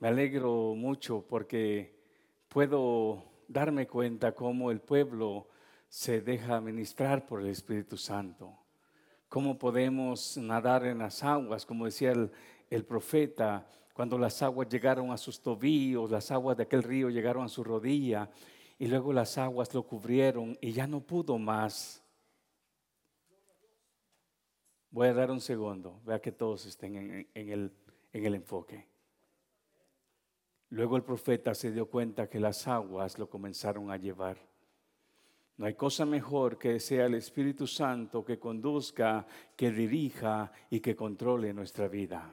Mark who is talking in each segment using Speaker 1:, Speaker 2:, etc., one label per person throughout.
Speaker 1: Me alegro mucho porque puedo darme cuenta cómo el pueblo se deja ministrar por el Espíritu Santo. Cómo podemos nadar en las aguas, como decía el, profeta, cuando las aguas llegaron a sus tobillos, las aguas de aquel río llegaron a su rodilla y luego las aguas lo cubrieron y ya no pudo más. Voy a dar un segundo, vea que todos estén en el enfoque. Luego el profeta se dio cuenta que las aguas lo comenzaron a llevar. No hay cosa mejor que sea el Espíritu Santo que conduzca, que dirija y que controle nuestra vida.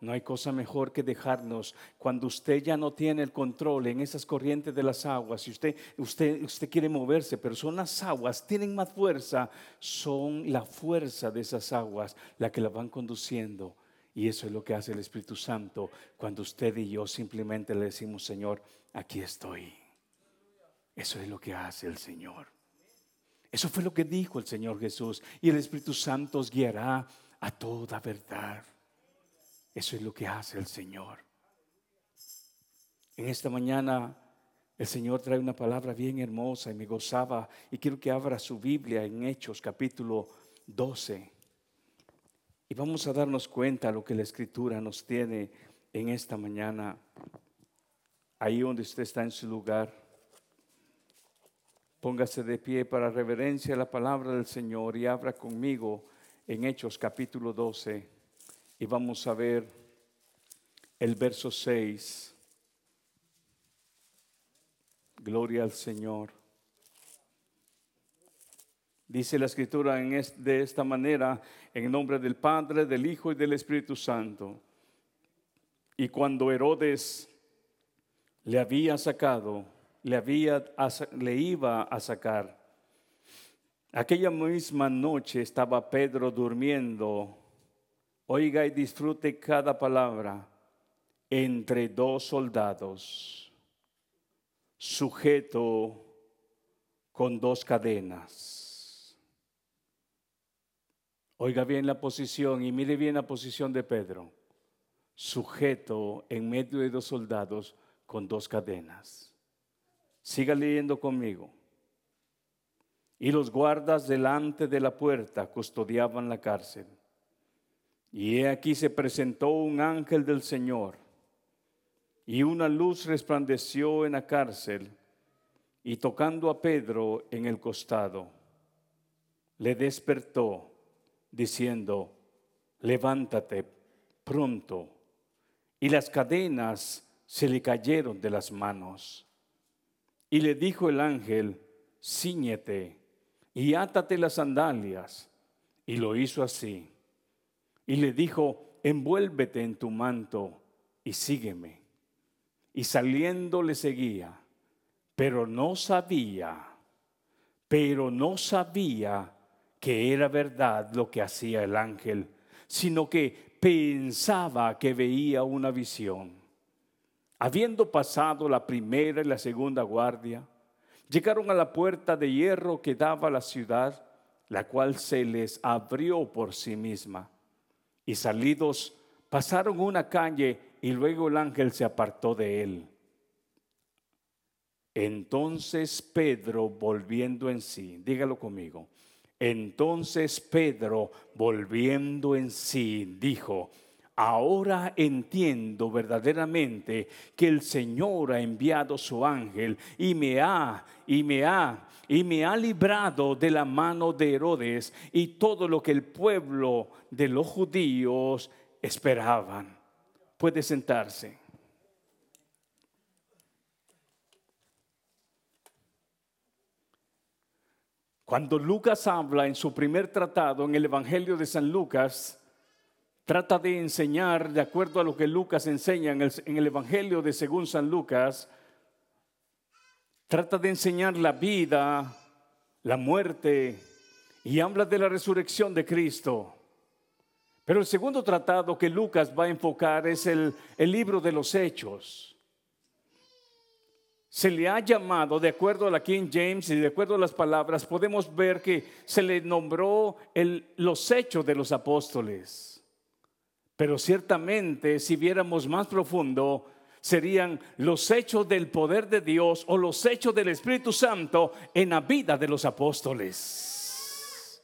Speaker 1: No hay cosa mejor que dejarnos cuando usted ya no tiene el control en esas corrientes de las aguas. Y usted, usted, usted quiere moverse, pero son las aguas, tienen más fuerza. Son la fuerza de esas aguas la que la van conduciendo. Y eso es lo que hace el Espíritu Santo cuando usted y yo simplemente le decimos, Señor, aquí estoy. Eso es lo que hace el Señor. Eso fue lo que dijo el Señor Jesús. Y el Espíritu Santo os guiará a toda verdad. Eso es lo que hace el Señor. En esta mañana el Señor trae una palabra bien hermosa y me gozaba y quiero que abra su Biblia en Hechos capítulo 12. Y vamos a darnos cuenta lo que la Escritura nos tiene en esta mañana. Ahí donde usted está en su lugar, póngase de pie para reverencia a la palabra del Señor y abra conmigo en Hechos capítulo 12 y vamos a ver el verso 6. Gloria al Señor. Dice la escritura en de esta manera, en nombre del Padre, del Hijo y del Espíritu Santo. Y cuando Herodes le había sacado, le, había, le iba a sacar, aquella misma noche estaba Pedro durmiendo Oiga y disfrute cada palabra entre dos soldados, sujeto con dos cadenas. Oiga bien la posición y mire bien la posición de Pedro, sujeto en medio de dos soldados con dos cadenas. Siga leyendo conmigo. Y los guardas delante de la puerta custodiaban la cárcel. Y he aquí se presentó un ángel del Señor, y una luz resplandeció en la cárcel, y tocando a Pedro en el costado, le despertó, diciendo, levántate pronto. Y las cadenas se le cayeron de las manos. Y le dijo el ángel, ciñete y átate las sandalias. Y lo hizo así y le dijo, envuélvete en tu manto y sígueme. Y saliendo le seguía, pero no sabía, pero no sabía que era verdad lo que hacía el ángel, sino que pensaba que veía una visión. Habiendo pasado la primera y la segunda guardia, llegaron a la puerta de hierro que daba a la ciudad, la cual se les abrió por sí misma y salidos pasaron una calle y luego el ángel se apartó de él. Entonces Pedro, volviendo en sí, dígalo conmigo, entonces Pedro, volviendo en sí, dijo, ahora entiendo verdaderamente que el Señor ha enviado su ángel y me ha, y me ha, y me ha librado de la mano de Herodes y todo lo que el pueblo de los judíos esperaban. Puede sentarse. Cuando Lucas habla en su primer tratado en el Evangelio de San Lucas, trata de enseñar, de acuerdo a lo que Lucas enseña en el, Evangelio de según San Lucas, trata de enseñar la vida, la muerte y habla de la resurrección de Cristo. Pero el segundo tratado que Lucas va a enfocar es el, libro de los hechos se le ha llamado, de acuerdo a la King James y de acuerdo a las palabras, podemos ver que se le nombró los hechos de los apóstoles. Pero ciertamente, si viéramos más profundo, serían los hechos del poder de Dios o los hechos del Espíritu Santo en la vida de los apóstoles.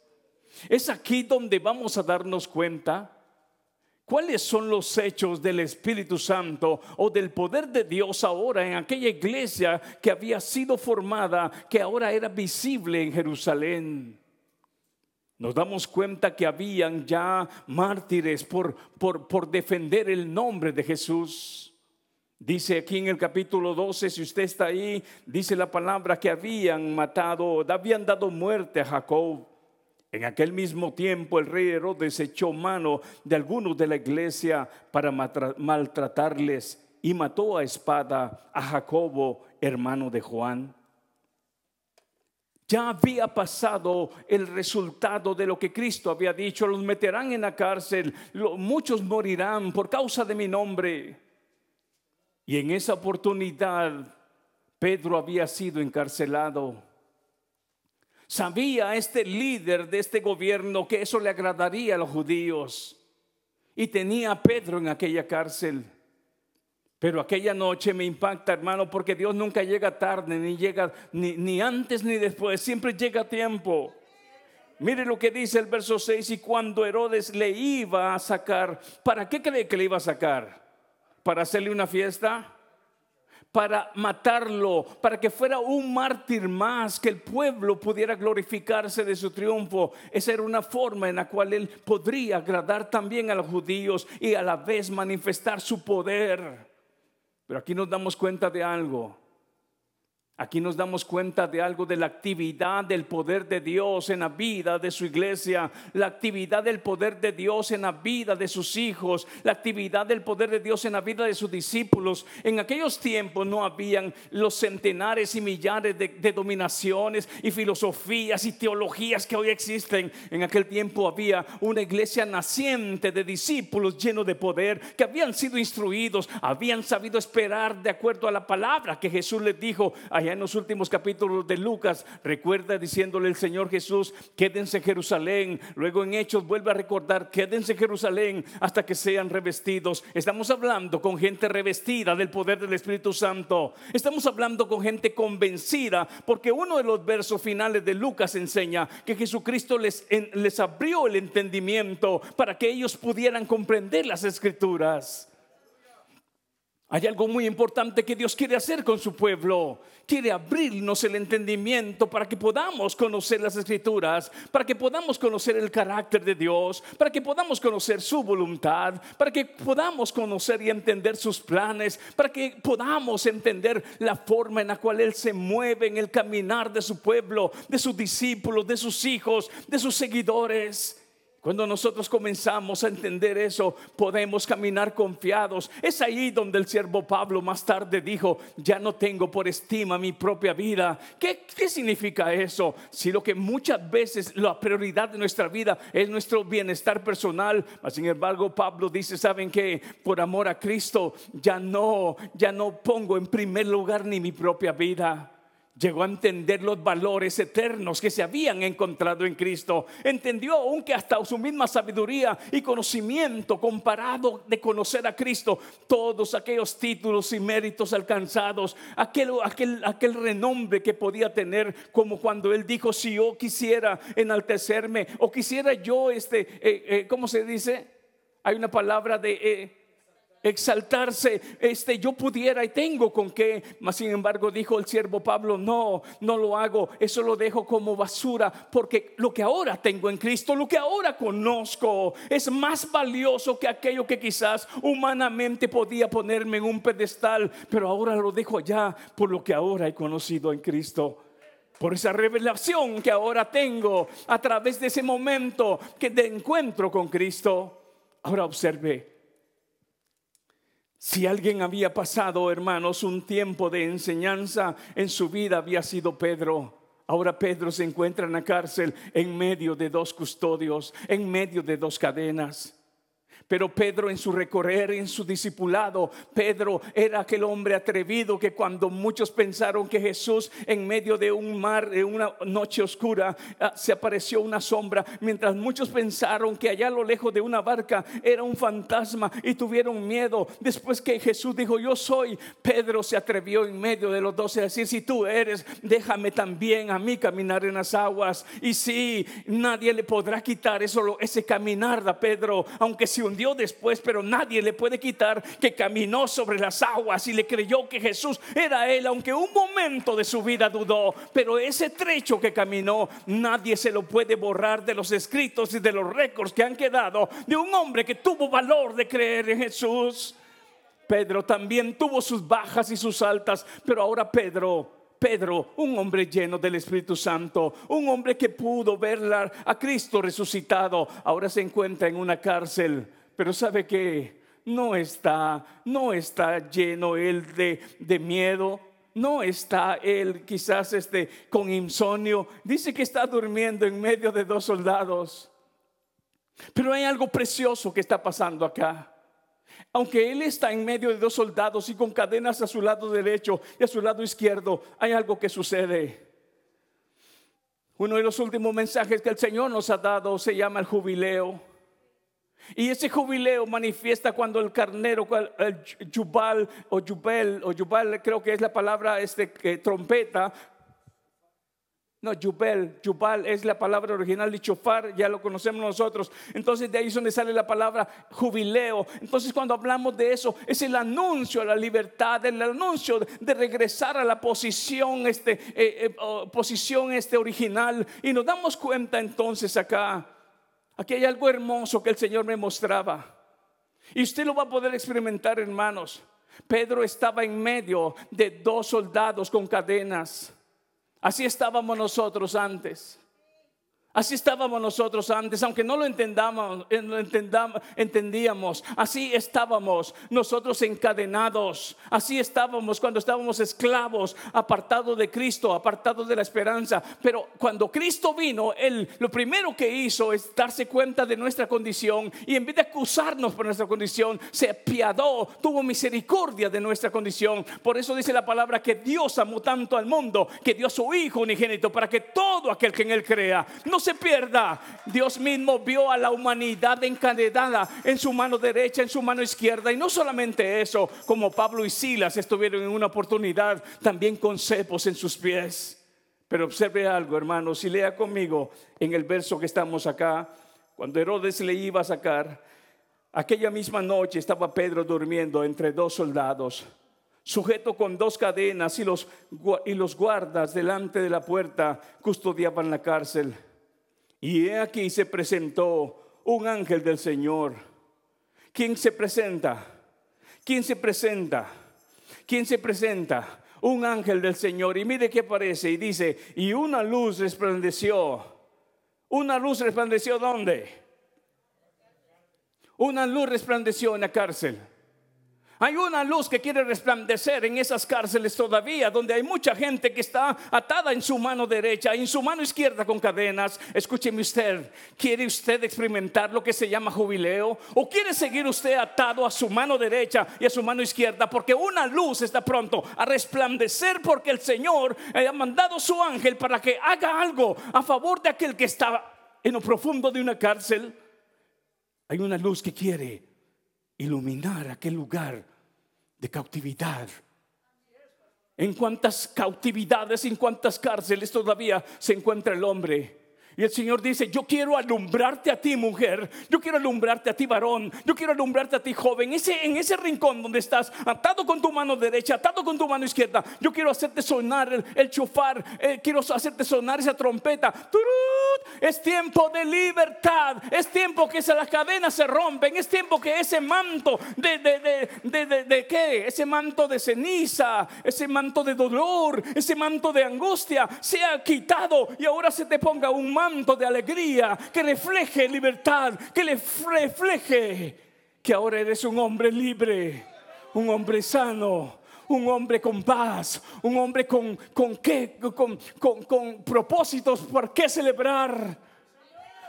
Speaker 1: Es aquí donde vamos a darnos cuenta cuáles son los hechos del Espíritu Santo o del poder de Dios ahora en aquella iglesia que había sido formada, que ahora era visible en Jerusalén. Nos damos cuenta que habían ya mártires por, por, defender el nombre de Jesús. Dice aquí en el capítulo 12, si usted está ahí, dice la palabra que habían matado, habían dado muerte a Jacob. En aquel mismo tiempo el rey Herodes echó mano de algunos de la iglesia para maltratarles y mató a espada a Jacobo, hermano de Juan. Ya había pasado el resultado de lo que Cristo había dicho, los meterán en la cárcel, muchos morirán por causa de mi nombre. Y en esa oportunidad Pedro había sido encarcelado. Sabía este líder de este gobierno que eso le agradaría a los judíos. Y tenía a Pedro en aquella cárcel. Pero aquella noche me impacta, hermano, porque Dios nunca llega tarde, ni llega ni, ni antes ni después, siempre llega a tiempo. Mire lo que dice el verso 6, y cuando Herodes le iba a sacar, ¿para qué cree que le iba a sacar? para hacerle una fiesta, para matarlo, para que fuera un mártir más, que el pueblo pudiera glorificarse de su triunfo. Esa era una forma en la cual él podría agradar también a los judíos y a la vez manifestar su poder. Pero aquí nos damos cuenta de algo. Aquí nos damos cuenta de algo de la actividad del poder de Dios en la vida de su iglesia, la actividad del poder de Dios en la vida de sus hijos, la actividad del poder de Dios en la vida de sus discípulos. En aquellos tiempos no habían los centenares y millares de, dominaciones y filosofías y teologías que hoy existen. En aquel tiempo había una iglesia naciente de discípulos llenos de poder que habían sido instruidos, habían sabido esperar de acuerdo a la palabra que Jesús les dijo allá en los últimos capítulos de Lucas, recuerda diciéndole el Señor Jesús, quédense en Jerusalén. Luego en Hechos vuelve a recordar, quédense en Jerusalén hasta que sean revestidos. Estamos hablando con gente revestida del poder del Espíritu Santo. Estamos hablando con gente convencida, porque uno de los versos finales de Lucas enseña que Jesucristo les, les abrió el entendimiento para que ellos pudieran comprender las escrituras. Hay algo muy importante que Dios quiere hacer con su pueblo. Quiere abrirnos el entendimiento para que podamos conocer las escrituras, para que podamos conocer el carácter de Dios, para que podamos conocer su voluntad, para que podamos conocer y entender sus planes, para que podamos entender la forma en la cual Él se mueve en el caminar de su pueblo, de sus discípulos, de sus hijos, de sus seguidores. Cuando nosotros comenzamos a entender eso, podemos caminar confiados. Es ahí donde el siervo Pablo más tarde dijo, ya no tengo por estima mi propia vida. ¿Qué, qué significa eso? Si lo que muchas veces la prioridad de nuestra vida es nuestro bienestar personal, sin embargo Pablo dice, ¿saben que Por amor a Cristo ya no, ya no pongo en primer lugar ni mi propia vida. Llegó a entender los valores eternos que se habían encontrado en Cristo. Entendió aún que hasta su misma sabiduría y conocimiento comparado de conocer a Cristo, todos aquellos títulos y méritos alcanzados, aquel, aquel, aquel renombre que podía tener, como cuando él dijo, si yo quisiera enaltecerme o quisiera yo, este, eh, eh, ¿cómo se dice? Hay una palabra de... Eh, exaltarse, este yo pudiera y tengo con qué, mas sin embargo dijo el siervo Pablo, no, no lo hago, eso lo dejo como basura, porque lo que ahora tengo en Cristo, lo que ahora conozco, es más valioso que aquello que quizás humanamente podía ponerme en un pedestal, pero ahora lo dejo allá por lo que ahora he conocido en Cristo por esa revelación que ahora tengo a través de ese momento que de encuentro con Cristo. Ahora observe, si alguien había pasado, hermanos, un tiempo de enseñanza en su vida, había sido Pedro. Ahora Pedro se encuentra en la cárcel en medio de dos custodios, en medio de dos cadenas. Pero Pedro en su recorrer, en su discipulado, Pedro era aquel hombre atrevido que cuando muchos pensaron que Jesús en medio de un mar, de una noche oscura, ah, se apareció una sombra, mientras muchos pensaron que allá a lo lejos de una barca era un fantasma y tuvieron miedo. Después que Jesús dijo, yo soy, Pedro se atrevió en medio de los doce a decir, si tú eres, déjame también a mí caminar en las aguas. Y sí, nadie le podrá quitar eso, ese caminar de Pedro, aunque se después, pero nadie le puede quitar que caminó sobre las aguas y le creyó que Jesús era él, aunque un momento de su vida dudó, pero ese trecho que caminó, nadie se lo puede borrar de los escritos y de los récords que han quedado de un hombre que tuvo valor de creer en Jesús. Pedro también tuvo sus bajas y sus altas, pero ahora Pedro Pedro, un hombre lleno del Espíritu Santo, un hombre que pudo ver a Cristo resucitado, ahora se encuentra en una cárcel pero sabe que no está, no está lleno él de, de miedo, no está él quizás este, con insomnio. Dice que está durmiendo en medio de dos soldados. Pero hay algo precioso que está pasando acá. Aunque él está en medio de dos soldados y con cadenas a su lado derecho y a su lado izquierdo, hay algo que sucede. Uno de los últimos mensajes que el Señor nos ha dado se llama el jubileo. Y ese jubileo manifiesta cuando el carnero, el yubal o yubel, o yubal creo que es la palabra este, trompeta. No, yubel, yubal es la palabra original de chofar, ya lo conocemos nosotros. Entonces de ahí es donde sale la palabra jubileo. Entonces cuando hablamos de eso, es el anuncio a la libertad, el anuncio de regresar a la posición, este, eh, eh, posición este original. Y nos damos cuenta entonces acá Aquí hay algo hermoso que el Señor me mostraba. Y usted lo va a poder experimentar, hermanos. Pedro estaba en medio de dos soldados con cadenas. Así estábamos nosotros antes. Así estábamos nosotros antes, aunque no lo eh, entendamos, entendíamos. Así estábamos nosotros encadenados. Así estábamos cuando estábamos esclavos, apartados de Cristo, apartados de la esperanza. Pero cuando Cristo vino, él lo primero que hizo es darse cuenta de nuestra condición y en vez de acusarnos por nuestra condición, se apiadó, tuvo misericordia de nuestra condición. Por eso dice la palabra que Dios amó tanto al mundo que dio a su Hijo unigénito para que todo aquel que en él crea no se pierda. Dios mismo vio a la humanidad encadenada en su mano derecha, en su mano izquierda. Y no solamente eso, como Pablo y Silas estuvieron en una oportunidad también con cepos en sus pies. Pero observe algo, hermanos, y lea conmigo en el verso que estamos acá. Cuando Herodes le iba a sacar, aquella misma noche estaba Pedro durmiendo entre dos soldados sujeto con dos cadenas y los, y los guardas delante de la puerta custodiaban la cárcel. Y he aquí se presentó un ángel del Señor. ¿Quién se presenta? ¿Quién se presenta? ¿Quién se presenta? Un ángel del Señor. Y mire qué aparece y dice, y una luz resplandeció. Una luz resplandeció ¿dónde? Una luz resplandeció en la cárcel. Hay una luz que quiere resplandecer en esas cárceles todavía, donde hay mucha gente que está atada en su mano derecha, en su mano izquierda con cadenas. Escúcheme usted, ¿quiere usted experimentar lo que se llama jubileo? ¿O quiere seguir usted atado a su mano derecha y a su mano izquierda? Porque una luz está pronto a resplandecer porque el Señor ha mandado su ángel para que haga algo a favor de aquel que está en lo profundo de una cárcel. Hay una luz que quiere iluminar aquel lugar de cautividad. En cuántas cautividades, en cuántas cárceles todavía se encuentra el hombre. Y el Señor dice, yo quiero alumbrarte a ti mujer, yo quiero alumbrarte a ti varón, yo quiero alumbrarte a ti joven, ese, en ese rincón donde estás, atado con tu mano derecha, atado con tu mano izquierda, yo quiero hacerte sonar el, chofar, eh, quiero hacerte sonar esa trompeta. Es tiempo de libertad, es tiempo que las cadenas se rompen, es tiempo que ese manto de, de, de, de qué, ese manto de ceniza, ese manto de dolor, ese manto de angustia sea quitado y ahora se te ponga un manto manto de alegría, que refleje libertad, que le refleje que ahora eres un hombre libre, un hombre sano, un hombre con paz, un hombre con, con, qué, con, con, con propósitos por qué celebrar.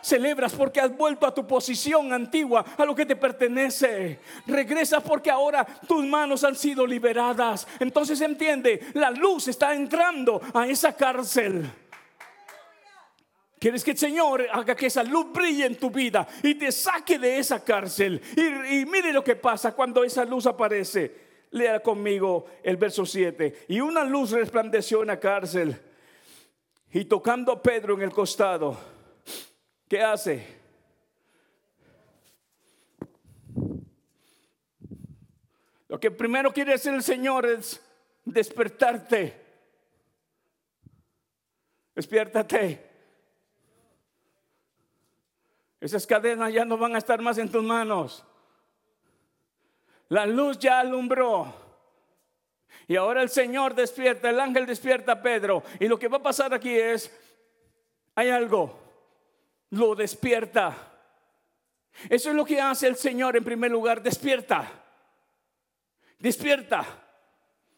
Speaker 1: Celebras porque has vuelto a tu posición antigua, a lo que te pertenece. Regresas porque ahora tus manos han sido liberadas. Entonces entiende, la luz está entrando a esa cárcel. Quieres que el Señor haga que esa luz brille en tu vida y te saque de esa cárcel. Y, mire lo que pasa cuando esa luz aparece. Lea conmigo el verso 7. Y una luz resplandeció en la cárcel. Y tocando a Pedro en el costado, ¿qué hace? Lo que primero quiere hacer el Señor es despertarte. Despiértate. Esas cadenas ya no van a estar más en tus manos. La luz ya alumbró. Y ahora el Señor despierta, el ángel despierta a Pedro. Y lo que va a pasar aquí es, hay algo, lo despierta. Eso es lo que hace el Señor en primer lugar, despierta. Despierta.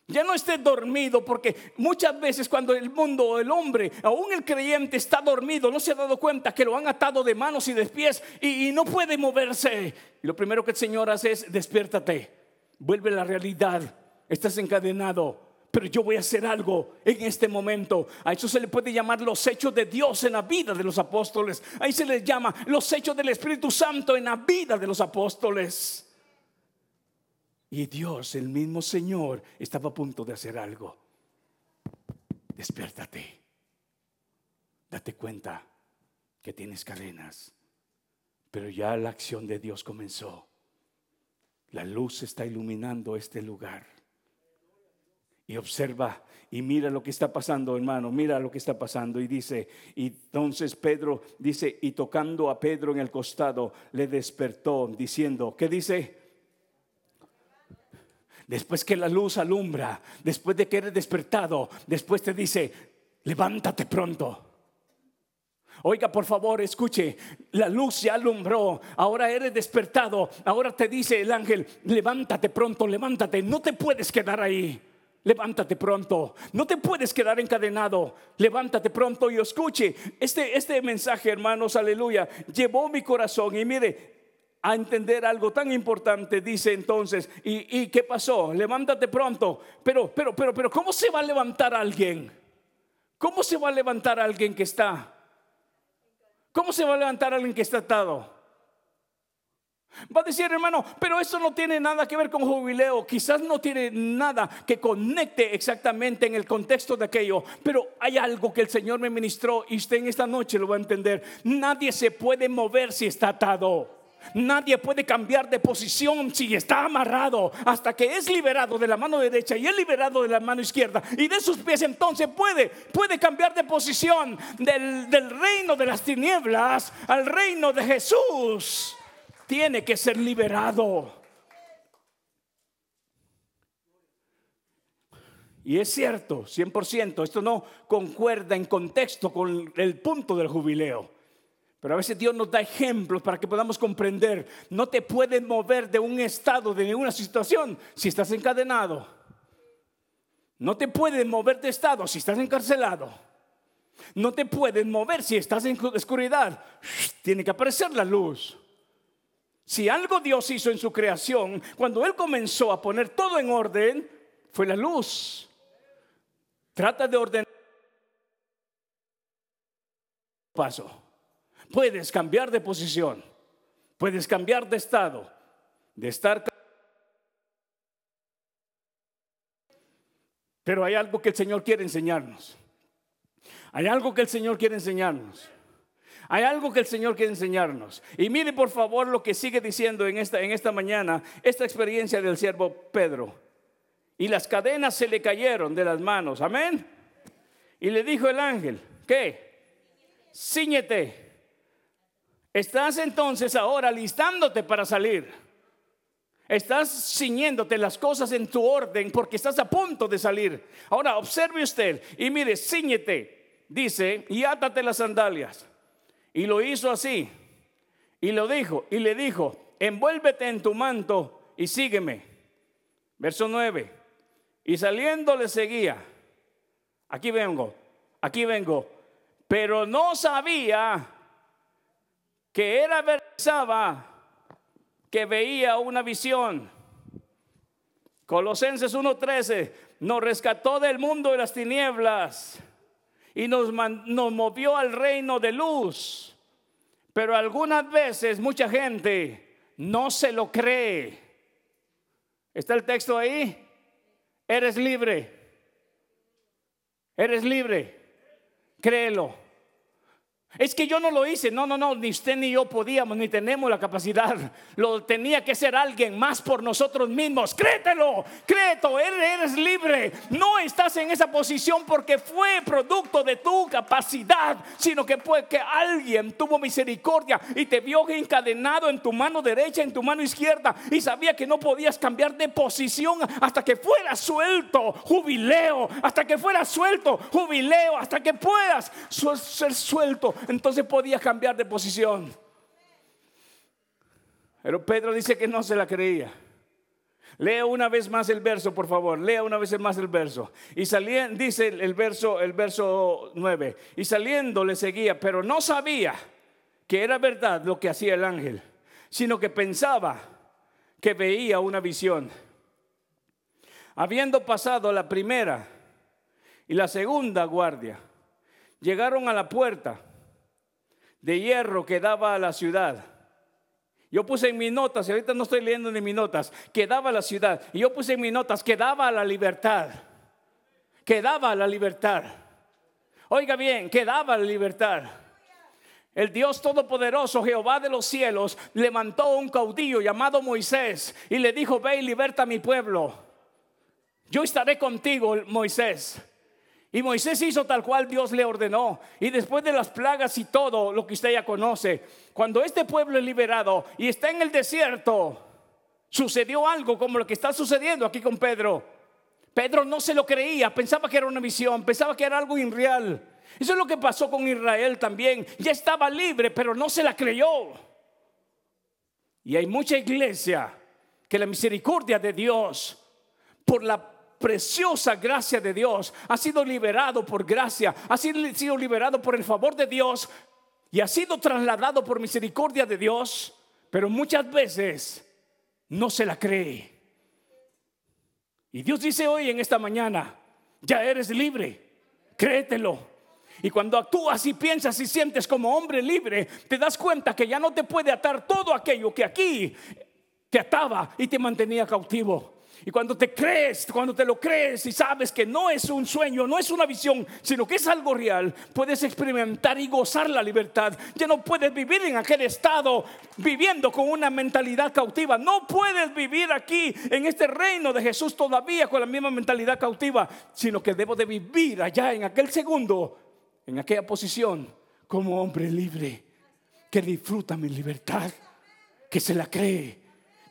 Speaker 1: Ya no esté dormido, porque muchas veces cuando el mundo, el hombre, aún el creyente está dormido, no se ha dado cuenta que lo han atado de manos y de pies y, no puede moverse. Y lo primero que el Señor hace es despiértate, vuelve a la realidad, estás encadenado. Pero yo voy a hacer algo en este momento. A eso se le puede llamar los hechos de Dios en la vida de los apóstoles. Ahí se les llama los hechos del Espíritu Santo en la vida de los apóstoles. Y Dios, el mismo Señor, estaba a punto de hacer algo. Despiértate. Date cuenta que tienes cadenas. Pero ya la acción de Dios comenzó. La luz está iluminando este lugar. Y observa y mira lo que está pasando, hermano. Mira lo que está pasando. Y dice, y entonces Pedro dice, y tocando a Pedro en el costado, le despertó diciendo, ¿qué dice? Después que la luz alumbra, después de que eres despertado, después te dice, levántate pronto. Oiga, por favor, escuche, la luz ya alumbró, ahora eres despertado, ahora te dice el ángel, levántate pronto, levántate, no te puedes quedar ahí. Levántate pronto, no te puedes quedar encadenado. Levántate pronto y escuche. Este, este mensaje, hermanos, aleluya, llevó mi corazón. Y mire, a entender algo tan importante, dice entonces, ¿y, qué pasó? Levántate pronto. Pero, pero, pero, pero, ¿cómo se va a levantar alguien? ¿Cómo se va a levantar alguien que está? ¿Cómo se va a levantar alguien que está atado? Va a decir, hermano, pero eso no tiene nada que ver con jubileo. Quizás no tiene nada que conecte exactamente en el contexto de aquello. Pero hay algo que el Señor me ministró y usted en esta noche lo va a entender. Nadie se puede mover si está atado. Nadie puede cambiar de posición si está amarrado hasta que es liberado de la mano derecha y es liberado de la mano izquierda y de sus pies entonces puede, puede cambiar de posición del, del reino de las tinieblas al reino de Jesús. Tiene que ser liberado. Y es cierto, 100%, esto no concuerda en contexto con el punto del jubileo. Pero a veces Dios nos da ejemplos para que podamos comprender. No te puedes mover de un estado, de ninguna situación, si estás encadenado. No te puedes mover de estado si estás encarcelado. No te puedes mover si estás en oscuridad. Tiene que aparecer la luz. Si algo Dios hizo en su creación, cuando Él comenzó a poner todo en orden, fue la luz. Trata de ordenar. Paso. Puedes cambiar de posición, puedes cambiar de estado, de estar... Pero hay algo que el Señor quiere enseñarnos. Hay algo que el Señor quiere enseñarnos. Hay algo que el Señor quiere enseñarnos. Y mire por favor lo que sigue diciendo en esta, en esta mañana, esta experiencia del siervo Pedro. Y las cadenas se le cayeron de las manos. Amén. Y le dijo el ángel, ¿qué? Cíñete Estás entonces ahora listándote para salir. Estás ciñéndote las cosas en tu orden porque estás a punto de salir. Ahora observe usted y mire, ciñete, dice, y átate las sandalias. Y lo hizo así. Y lo dijo, y le dijo, envuélvete en tu manto y sígueme. Verso 9. Y saliendo le seguía. Aquí vengo, aquí vengo. Pero no sabía que era pensaba que veía una visión. Colosenses 1:13 nos rescató del mundo de las tinieblas y nos, nos movió al reino de luz. Pero algunas veces mucha gente no se lo cree. ¿Está el texto ahí? Eres libre. Eres libre. Créelo. Es que yo no lo hice. No, no, no. Ni usted ni yo podíamos, ni tenemos la capacidad. Lo tenía que ser alguien más por nosotros mismos. Créetelo, créetelo. Eres libre. No estás en esa posición porque fue producto de tu capacidad, sino que fue que alguien tuvo misericordia y te vio encadenado en tu mano derecha, en tu mano izquierda y sabía que no podías cambiar de posición hasta que fuera suelto. Jubileo. Hasta que fuera suelto. Jubileo. Hasta que puedas ser suelto entonces podía cambiar de posición. Pero Pedro dice que no se la creía. Lea una vez más el verso, por favor. Lea una vez más el verso. Y saliendo, dice el verso, el verso 9. Y saliendo le seguía, pero no sabía que era verdad lo que hacía el ángel, sino que pensaba que veía una visión. Habiendo pasado la primera y la segunda guardia, llegaron a la puerta de hierro que daba a la ciudad. Yo puse en mis notas, y ahorita no estoy leyendo ni mis notas, que daba a la ciudad. Y yo puse en mis notas que daba a la libertad. Que daba a la libertad. Oiga bien, que daba a la libertad. El Dios Todopoderoso, Jehová de los cielos, levantó un caudillo llamado Moisés y le dijo, ve y liberta a mi pueblo. Yo estaré contigo, Moisés. Y Moisés hizo tal cual Dios le ordenó. Y después de las plagas y todo lo que usted ya conoce, cuando este pueblo es liberado y está en el desierto, sucedió algo como lo que está sucediendo aquí con Pedro. Pedro no se lo creía, pensaba que era una visión, pensaba que era algo irreal. Eso es lo que pasó con Israel también. Ya estaba libre, pero no se la creyó. Y hay mucha iglesia que la misericordia de Dios por la preciosa gracia de Dios, ha sido liberado por gracia, ha sido liberado por el favor de Dios y ha sido trasladado por misericordia de Dios, pero muchas veces no se la cree. Y Dios dice hoy en esta mañana, ya eres libre, créetelo. Y cuando actúas y piensas y sientes como hombre libre, te das cuenta que ya no te puede atar todo aquello que aquí te ataba y te mantenía cautivo. Y cuando te crees, cuando te lo crees y sabes que no es un sueño, no es una visión, sino que es algo real, puedes experimentar y gozar la libertad. Ya no puedes vivir en aquel estado viviendo con una mentalidad cautiva. No puedes vivir aquí en este reino de Jesús todavía con la misma mentalidad cautiva, sino que debo de vivir allá en aquel segundo, en aquella posición, como hombre libre que disfruta mi libertad, que se la cree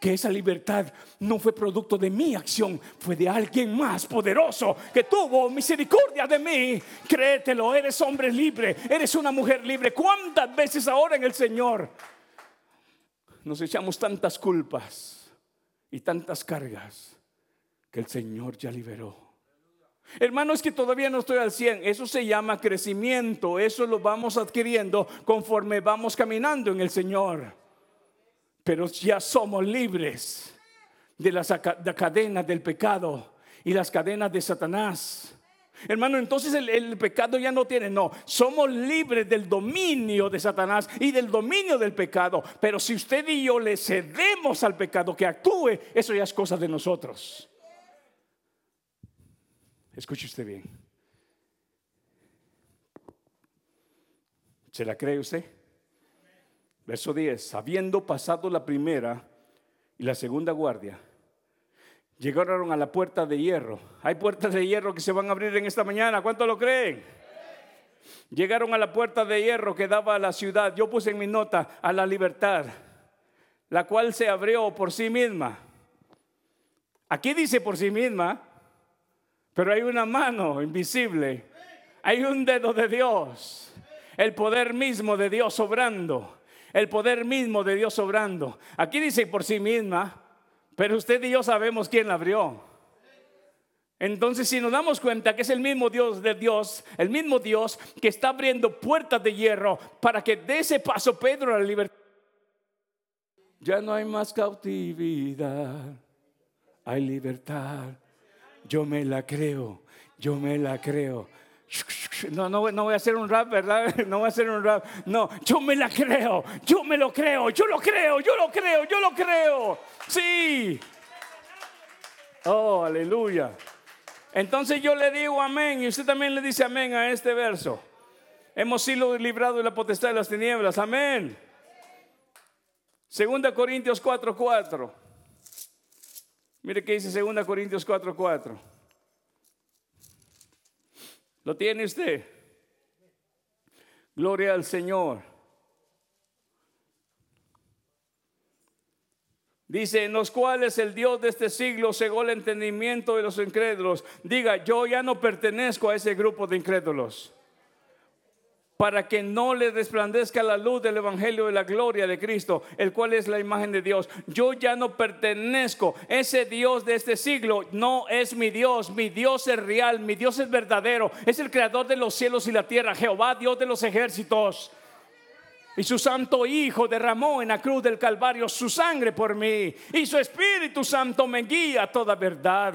Speaker 1: que esa libertad no fue producto de mi acción, fue de alguien más poderoso que tuvo misericordia de mí. Créetelo, eres hombre libre, eres una mujer libre. ¿Cuántas veces ahora en el Señor nos echamos tantas culpas y tantas cargas que el Señor ya liberó? Hermano, es que todavía no estoy al 100. Eso se llama crecimiento. Eso lo vamos adquiriendo conforme vamos caminando en el Señor pero ya somos libres de las cadenas del pecado y las cadenas de Satanás. Hermano, entonces el, pecado ya no tiene, no, somos libres del dominio de Satanás y del dominio del pecado. Pero si usted y yo le cedemos al pecado que actúe, eso ya es cosa de nosotros. Escuche usted bien. ¿Se la cree usted? Verso 10, habiendo pasado la primera y la segunda guardia, llegaron a la puerta de hierro. Hay puertas de hierro que se van a abrir en esta mañana. ¿Cuánto lo creen? Llegaron a la puerta de hierro que daba a la ciudad. Yo puse en mi nota a la libertad, la cual se abrió por sí misma. Aquí dice por sí misma, pero hay una mano invisible. Hay un dedo de Dios. El poder mismo de Dios obrando el poder mismo de Dios obrando. Aquí dice por sí misma, pero usted y yo sabemos quién la abrió. Entonces, si nos damos cuenta que es el mismo Dios de Dios, el mismo Dios que está abriendo puertas de hierro para que dé ese paso Pedro a la libertad. Ya no hay más cautividad, hay libertad. Yo me la creo, yo me la creo. No, no, no, voy a hacer un rap, ¿verdad? No voy a hacer un rap. No, yo me la creo, yo me lo creo, yo lo creo, yo lo creo, yo lo creo. Sí. Oh, aleluya. Entonces yo le digo amén y usted también le dice amén a este verso. Hemos sido librados de la potestad de las tinieblas. Amén. Segunda Corintios 4:4. Mire qué dice Segunda Corintios 4:4. ¿Lo tiene usted? Gloria al Señor. Dice, en los cuales el Dios de este siglo cegó el entendimiento de los incrédulos. Diga, yo ya no pertenezco a ese grupo de incrédulos. Para que no le resplandezca la luz del Evangelio de la gloria de Cristo, el cual es la imagen de Dios. Yo ya no pertenezco. Ese Dios de este siglo no es mi Dios. Mi Dios es real. Mi Dios es verdadero. Es el creador de los cielos y la tierra. Jehová, Dios de los ejércitos. Y su santo Hijo derramó en la cruz del Calvario su sangre por mí. Y su Espíritu Santo me guía a toda verdad.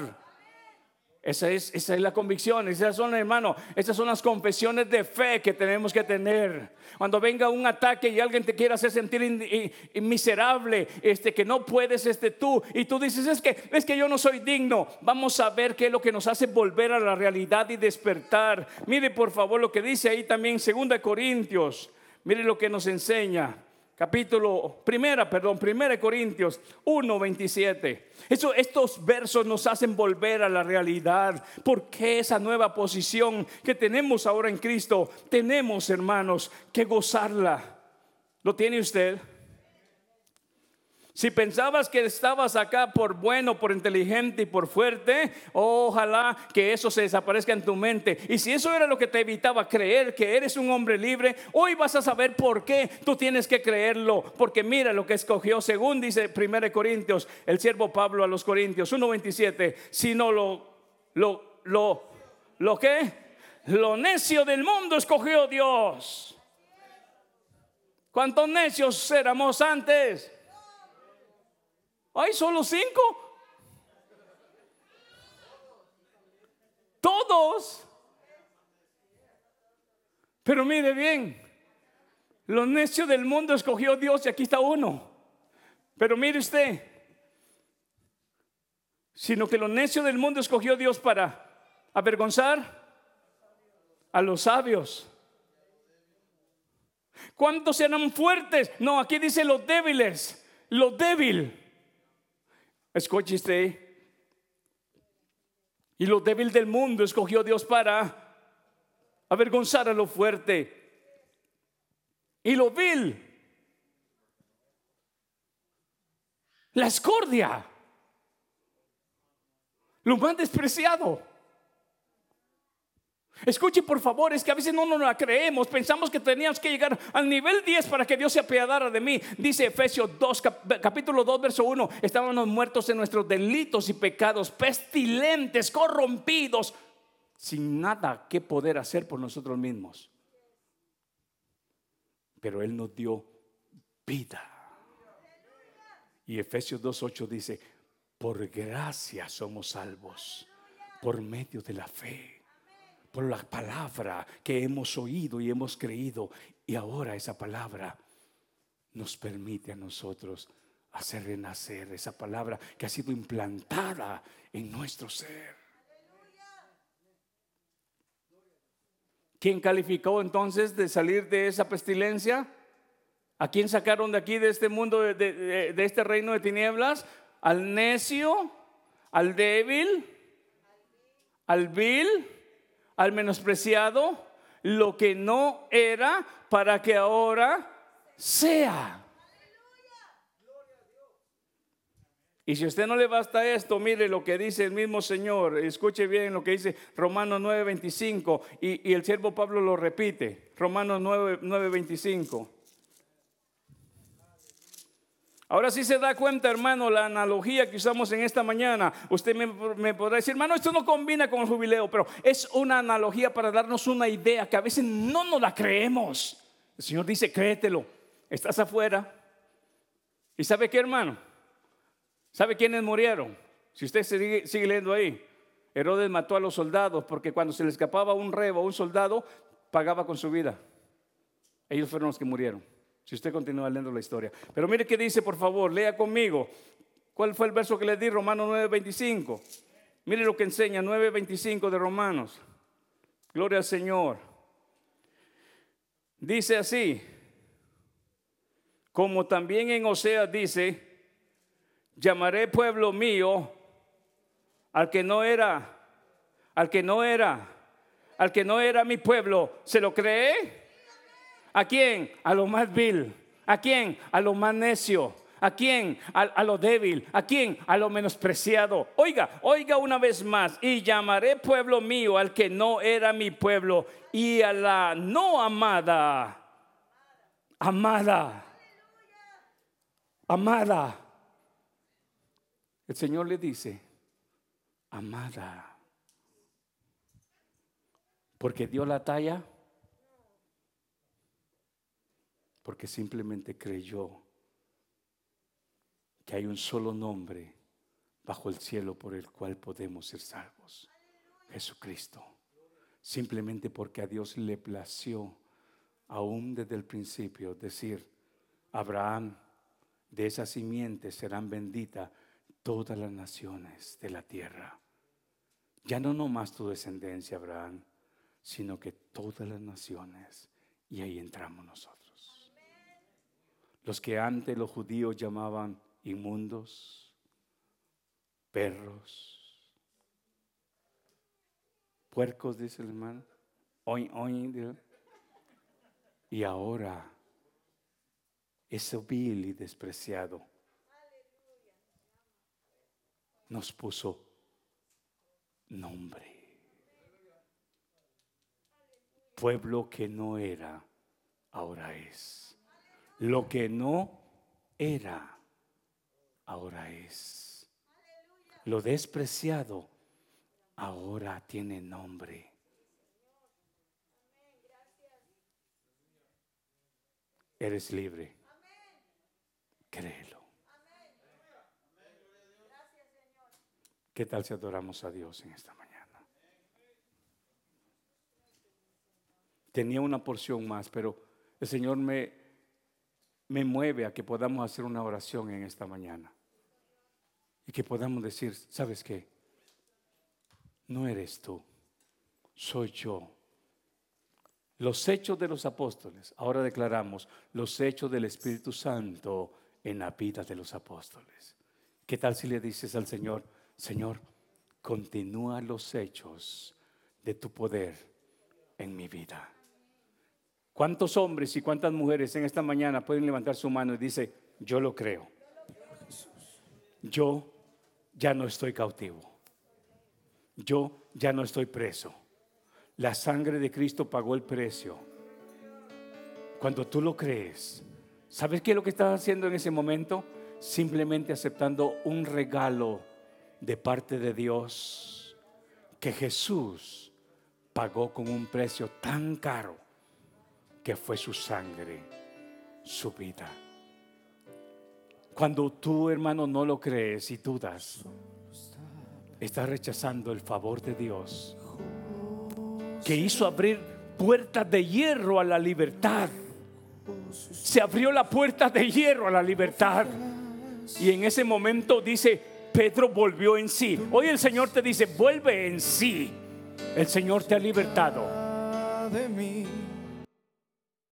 Speaker 1: Esa es, esa es la convicción, esas son, hermano, esas son las confesiones de fe que tenemos que tener. Cuando venga un ataque y alguien te quiera hacer sentir miserable, este, que no puedes, este, tú, y tú dices, es que, es que yo no soy digno, vamos a ver qué es lo que nos hace volver a la realidad y despertar. Mire por favor lo que dice ahí también 2 Corintios Mire lo que nos enseña. Capítulo primera, perdón, primera Corintios 1, 27. Eso, estos versos nos hacen volver a la realidad. Porque esa nueva posición que tenemos ahora en Cristo, tenemos, hermanos, que gozarla. ¿Lo tiene usted? Si pensabas que estabas acá por bueno, por inteligente y por fuerte, ojalá que eso se desaparezca en tu mente. Y si eso era lo que te evitaba creer que eres un hombre libre, hoy vas a saber por qué tú tienes que creerlo. Porque mira lo que escogió, según dice 1 Corintios, el siervo Pablo a los Corintios 1.27, si no lo, lo, lo, lo que, lo necio del mundo escogió Dios. ¿Cuántos necios éramos antes? ¿Hay solo cinco? Todos. Pero mire bien, los necios del mundo escogió Dios y aquí está uno. Pero mire usted, sino que los necios del mundo escogió Dios para avergonzar a los sabios. ¿Cuántos eran fuertes? No, aquí dice los débiles, los débiles. Escuche. Y lo débil del mundo escogió Dios para avergonzar a lo fuerte. Y lo vil. La escordia. Lo más despreciado. Escuche por favor, es que a veces no nos la creemos, pensamos que teníamos que llegar al nivel 10 para que Dios se apiadara de mí. Dice Efesios 2, capítulo 2, verso 1, estábamos muertos en nuestros delitos y pecados, pestilentes, corrompidos, sin nada que poder hacer por nosotros mismos. Pero Él nos dio vida. Y Efesios 2.8 dice, por gracia somos salvos, por medio de la fe por la palabra que hemos oído y hemos creído. Y ahora esa palabra nos permite a nosotros hacer renacer esa palabra que ha sido implantada en nuestro ser. ¿Quién calificó entonces de salir de esa pestilencia? ¿A quién sacaron de aquí, de este mundo, de, de este reino de tinieblas? Al necio, al débil, al vil al menospreciado lo que no era para que ahora sea. Y si a usted no le basta esto, mire lo que dice el mismo Señor. Escuche bien lo que dice Romanos 9:25. Y, y el siervo Pablo lo repite. Romanos 9:25. Ahora sí se da cuenta, hermano, la analogía que usamos en esta mañana. Usted me, podrá decir, hermano, esto no combina con el jubileo, pero es una analogía para darnos una idea que a veces no nos la creemos. El Señor dice, créetelo, estás afuera. ¿Y sabe qué, hermano? ¿Sabe quiénes murieron? Si usted sigue, sigue leyendo ahí, Herodes mató a los soldados porque cuando se le escapaba un rebo un soldado, pagaba con su vida. Ellos fueron los que murieron. Si usted continúa leyendo la historia. Pero mire qué dice, por favor, lea conmigo. ¿Cuál fue el verso que le di? Romanos 9:25. Mire lo que enseña 9:25 de Romanos. Gloria al Señor. Dice así, como también en Oseas dice, llamaré pueblo mío al que no era, al que no era, al que no era mi pueblo. ¿Se lo cree? ¿A quién? A lo más vil. ¿A quién? A lo más necio. ¿A quién? A, lo débil. ¿A quién? A lo menospreciado. Oiga, oiga una vez más. Y llamaré pueblo mío al que no era mi pueblo. Y a la no amada. Amada. Amada. El Señor le dice, amada. Porque dio la talla porque simplemente creyó que hay un solo nombre bajo el cielo por el cual podemos ser salvos. Jesucristo. Simplemente porque a Dios le plació, aún desde el principio, decir, Abraham, de esa simiente serán benditas todas las naciones de la tierra. Ya no nomás tu descendencia, Abraham, sino que todas las naciones. Y ahí entramos nosotros los que antes los judíos llamaban inmundos, perros, puercos, dice el hermano, y ahora ese vil y despreciado nos puso nombre. Pueblo que no era, ahora es. Lo que no era, ahora es. Lo despreciado, ahora tiene nombre. Eres libre. Créelo. ¿Qué tal si adoramos a Dios en esta mañana? Tenía una porción más, pero el Señor me me mueve a que podamos hacer una oración en esta mañana. Y que podamos decir, ¿sabes qué? No eres tú, soy yo. Los hechos de los apóstoles, ahora declaramos los hechos del Espíritu Santo en la vida de los apóstoles. ¿Qué tal si le dices al Señor, Señor, continúa los hechos de tu poder en mi vida? ¿Cuántos hombres y cuántas mujeres en esta mañana pueden levantar su mano y dice, yo lo creo? Yo ya no estoy cautivo. Yo ya no estoy preso. La sangre de Cristo pagó el precio. Cuando tú lo crees, ¿sabes qué es lo que estás haciendo en ese momento? Simplemente aceptando un regalo de parte de Dios que Jesús pagó con un precio tan caro que fue su sangre, su vida. Cuando tú, hermano, no lo crees y dudas, estás rechazando el favor de Dios, que hizo abrir puertas de hierro a la libertad. Se abrió la puerta de hierro a la libertad. Y en ese momento dice, Pedro volvió en sí. Hoy el Señor te dice, vuelve en sí. El Señor te ha libertado.